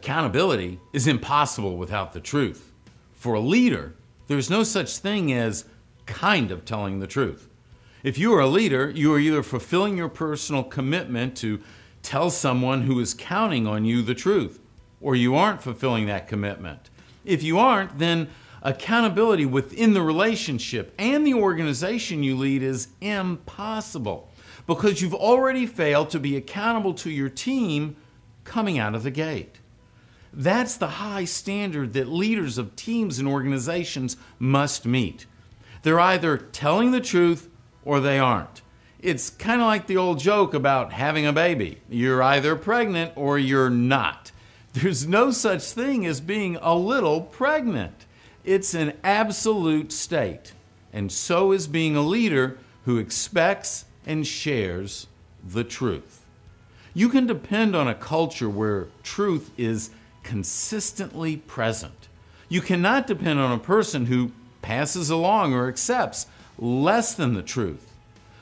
Accountability is impossible without the truth. For a leader, there's no such thing as kind of telling the truth. If you are a leader, you are either fulfilling your personal commitment to tell someone who is counting on you the truth, or you aren't fulfilling that commitment. If you aren't, then accountability within the relationship and the organization you lead is impossible because you've already failed to be accountable to your team coming out of the gate. That's the high standard that leaders of teams and organizations must meet. They're either telling the truth or they aren't. It's kind of like the old joke about having a baby. You're either pregnant or you're not. There's no such thing as being a little pregnant. It's an absolute state. And so is being a leader who expects and shares the truth. You can depend on a culture where truth is consistently present. You cannot depend on a person who passes along or accepts less than the truth.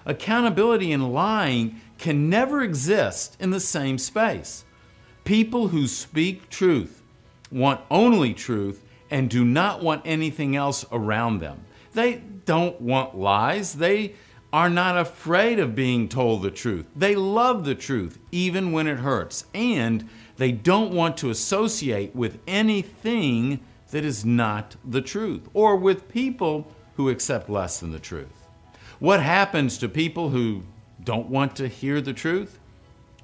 Accountability and lying can never exist in the same space. People who speak truth want only truth and do not want anything else around them. They don't want lies. They are not afraid of being told the truth. They love the truth, even when it hurts. And they don't want to associate with anything that is not the truth or with people who accept less than the truth. What happens to people who don't want to hear the truth?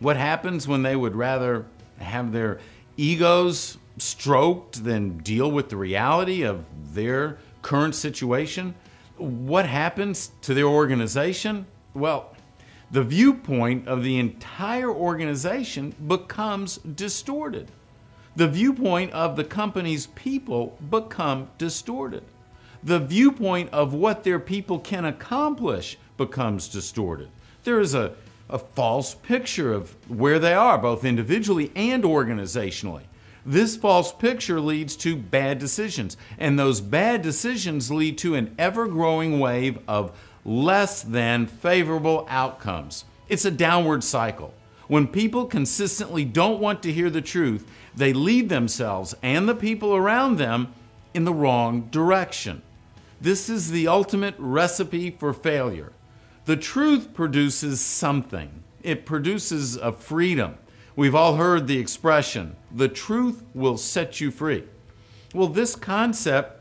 What happens when they would rather have their egos stroked than deal with the reality of their current situation? What happens to their organization? Well, the viewpoint of the entire organization becomes distorted. The viewpoint of the company's people become distorted. The viewpoint of what their people can accomplish becomes distorted. There is a, a false picture of where they are, both individually and organizationally. This false picture leads to bad decisions, and those bad decisions lead to an ever growing wave of less than favorable outcomes. It's a downward cycle. When people consistently don't want to hear the truth, they lead themselves and the people around them in the wrong direction. This is the ultimate recipe for failure. The truth produces something, it produces a freedom. We've all heard the expression, the truth will set you free. Well, this concept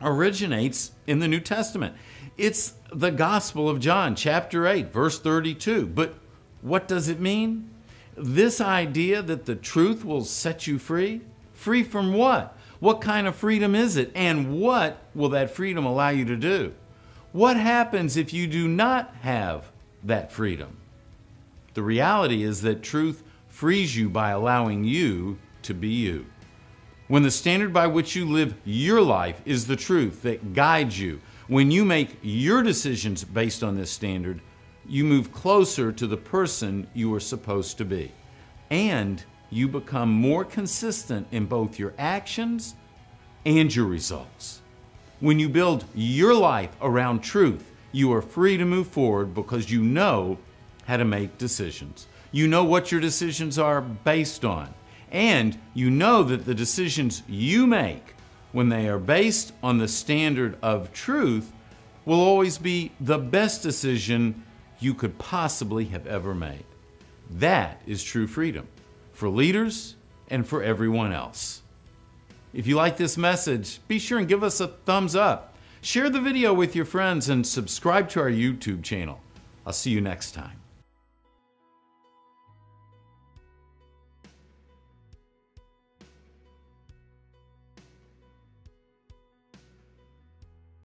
originates in the New Testament. It's the Gospel of John, chapter 8, verse 32. But what does it mean? This idea that the truth will set you free? Free from what? What kind of freedom is it? And what will that freedom allow you to do? What happens if you do not have that freedom? The reality is that truth frees you by allowing you to be you. When the standard by which you live your life is the truth that guides you, when you make your decisions based on this standard, you move closer to the person you are supposed to be. And you become more consistent in both your actions and your results. When you build your life around truth, you are free to move forward because you know how to make decisions. You know what your decisions are based on. And you know that the decisions you make, when they are based on the standard of truth, will always be the best decision you could possibly have ever made. That is true freedom for leaders and for everyone else. If you like this message, be sure and give us a thumbs up. Share the video with your friends and subscribe to our YouTube channel. I'll see you next time.